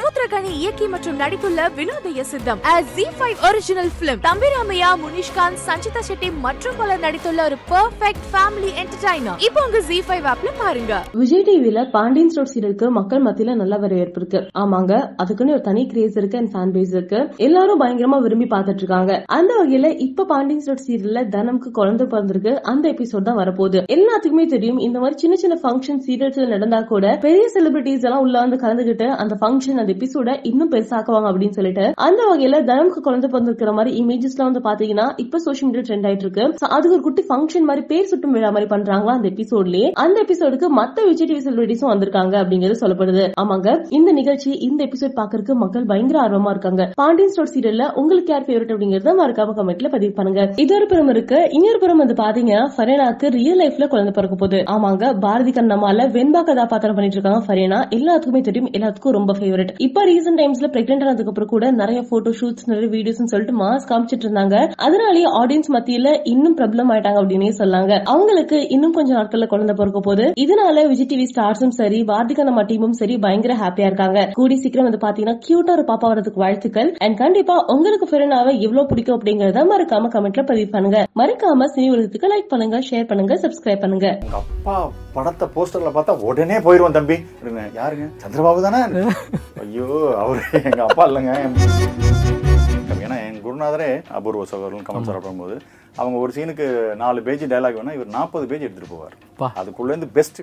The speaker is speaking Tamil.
சமுத்திரகனி இயக்கி மற்றும் நடித்துள்ள Vinodhaya Sitham Zee five original film Thambi Ramaiah Munishkanth Sanchita Shetty மற்றும் பலர் நடித்துள்ள ஒரு பெர்ஃபெக்ட் ஃபேமிலி என்டர்டைனர் இப்போ உங்க ஜி ஃபைவ் ஆப்ல பாருங்க. விஜய் டிவில பாண்டியன் ஸ்டோர் சீரியலுக்கு மக்கள் மத்தியில நல்ல வரவேற்பு இருக்கு. ஆமாங்க அதுக்குன்னு ஒரு தனி கிரேஸ் இருக்கு அண்ட் ஃபேன் பேஸ் இருக்கு. எல்லாரும் பயங்கரமா விரும்பி பார்த்துட்டு இருக்காங்க. அந்த வகையில இப்ப பாண்டியன் ஸ்டோர் சீரியல்ல தனம்க்கு குழந்தை பிறந்திருக்கு. அந்த எபிசோட் தான் வரப்போகுது. எல்லாத்துக்குமே தெரியும் இந்த மாதிரி சின்ன சின்ன ஃபங்க்ஷன் சீரியல்ஸ் நடந்தா கூட பெரிய செலிபிரிட்டிஸ் எல்லாம் உள்ள வந்து கலந்துகிட்டு அந்த ஃபங்க்ஷன் அந்த எபிசோட இன்னும் பெருசாக்குவாங்க அப்படின்னு சொல்லிட்டு அந்த வகையில தனமுக்கு குழந்தை பிறந்திருக்கிற மாதிரி இமேஜஸ் எல்லாம் வந்து பாத்தீங்கன்னா இப்ப சோஷியல் மீடியா ட்ரெண்ட் ஆயிட்டு இருக்கு அதுக்கு ஒரு குட்டி ஃபங்க்ஷன் மாதிரி பேர் சுட்டும் விழா மாதிரி பண்றாங்களா அந்த எபிசோட்லயே அந்த எபிசோடுக்கு மத்த விஜய் டிவி செலிபிரிட்டிஸும் வந்திருக்காங்க அப்படிங்கிறது சொல்லப்படுது. ஆமாங்க இந்த நிகழ்ச்சி இந்த எபிசோட் பாக்குறதுக்கு மக்கள் பயங்கர ஆர்வமா இருக்காங்க. பாண்டியன் ஸ்டோர் சீரியல்ல உங்களுக்கு யார் ஃபேவரட் அப்படிங்கறத மறக்காம கமெண்ட்ல பதிவு பண்ணுங்க. இது ஒரு புறம் இருக்கு இன்னொரு புறம் வந்து பாத்தீங்கன்னா ஃபரேனாக்கு ரியல் லைஃப்ல குழந்தை பிறக்க போகுது. ஆமாங்க பாரதி கண்ணம்மால வெண்பா கதாபாத்திரம் பண்ணிட்டு இருக்காங்க ஃபரேனா. எல்லாத்துக்குமே தெரியும் எல்லாத்துக்கும் ரொம்ப ஃபேவரட் இப்ப ரீசெண்ட் டைம்ஸ்ல பிரெக்னென்ட் ஆனதுக்கு அப்புறம் கூட நிறைய போட்டோ ஷூட்ஸ் நிறைய வீடியோஸ் சொல்லிட்டு மாஸ் காமிச்சிட்டு இருந்தாங்க. அதனாலேயே ஆடியன்ஸ் மத்தியில இன்னும் பிரபலம் ஆயிட்டாங்க அப்படின்னே சொல்லாங்க அவங்களுக்கு இன்னும் கொஞ்சம் நாட்கள்ல குழந்தை பிறக்க போகுது. இதனால விஜய் டிவி ஸ்டார்ஸும் சரி வார்த்திகா நம்ம டீமும் சரி பயங்கர ஹாப்பியா இருக்காங்க. கூடி சீக்கிரம் வந்து பாத்தீங்கன்னா கியூட்டா ஒரு பாப்பா வரதுக்கு வாழ்த்துக்கள். அண்ட் கண்டிப்பா உங்களுக்கு ஃபெரனாவை எவ்வளவு பிடிக்கும் அப்படிங்கறத மறக்காம கமெண்ட்ல பதிவு பண்ணுங்க. மறக்காம சினி உலகத்துக்கு லைக் பண்ணுங்க ஷேர் பண்ணுங்க சப்ஸ்கிரைப் பண்ணுங்க. அப்பா படத்தை போஸ்டர்ல பார்த்தா உடனே போயிருவோம் தம்பி. யாருங்க? சந்திரபாபு தானே? ஐயோ அவரு எங்க அப்பா இல்லைங்க. ஏன்னா என் குருநாதரே அபூர்வ சகோதரன் கமல் சார் பண்ணும்போது அவங்க ஒரு சீனுக்கு நாலு பேஜ் டயலாக் வேணா இவர் நாற்பது பேஜ் எடுத்துட்டு போவார். அதுக்குள்ள இருந்து பெஸ்ட்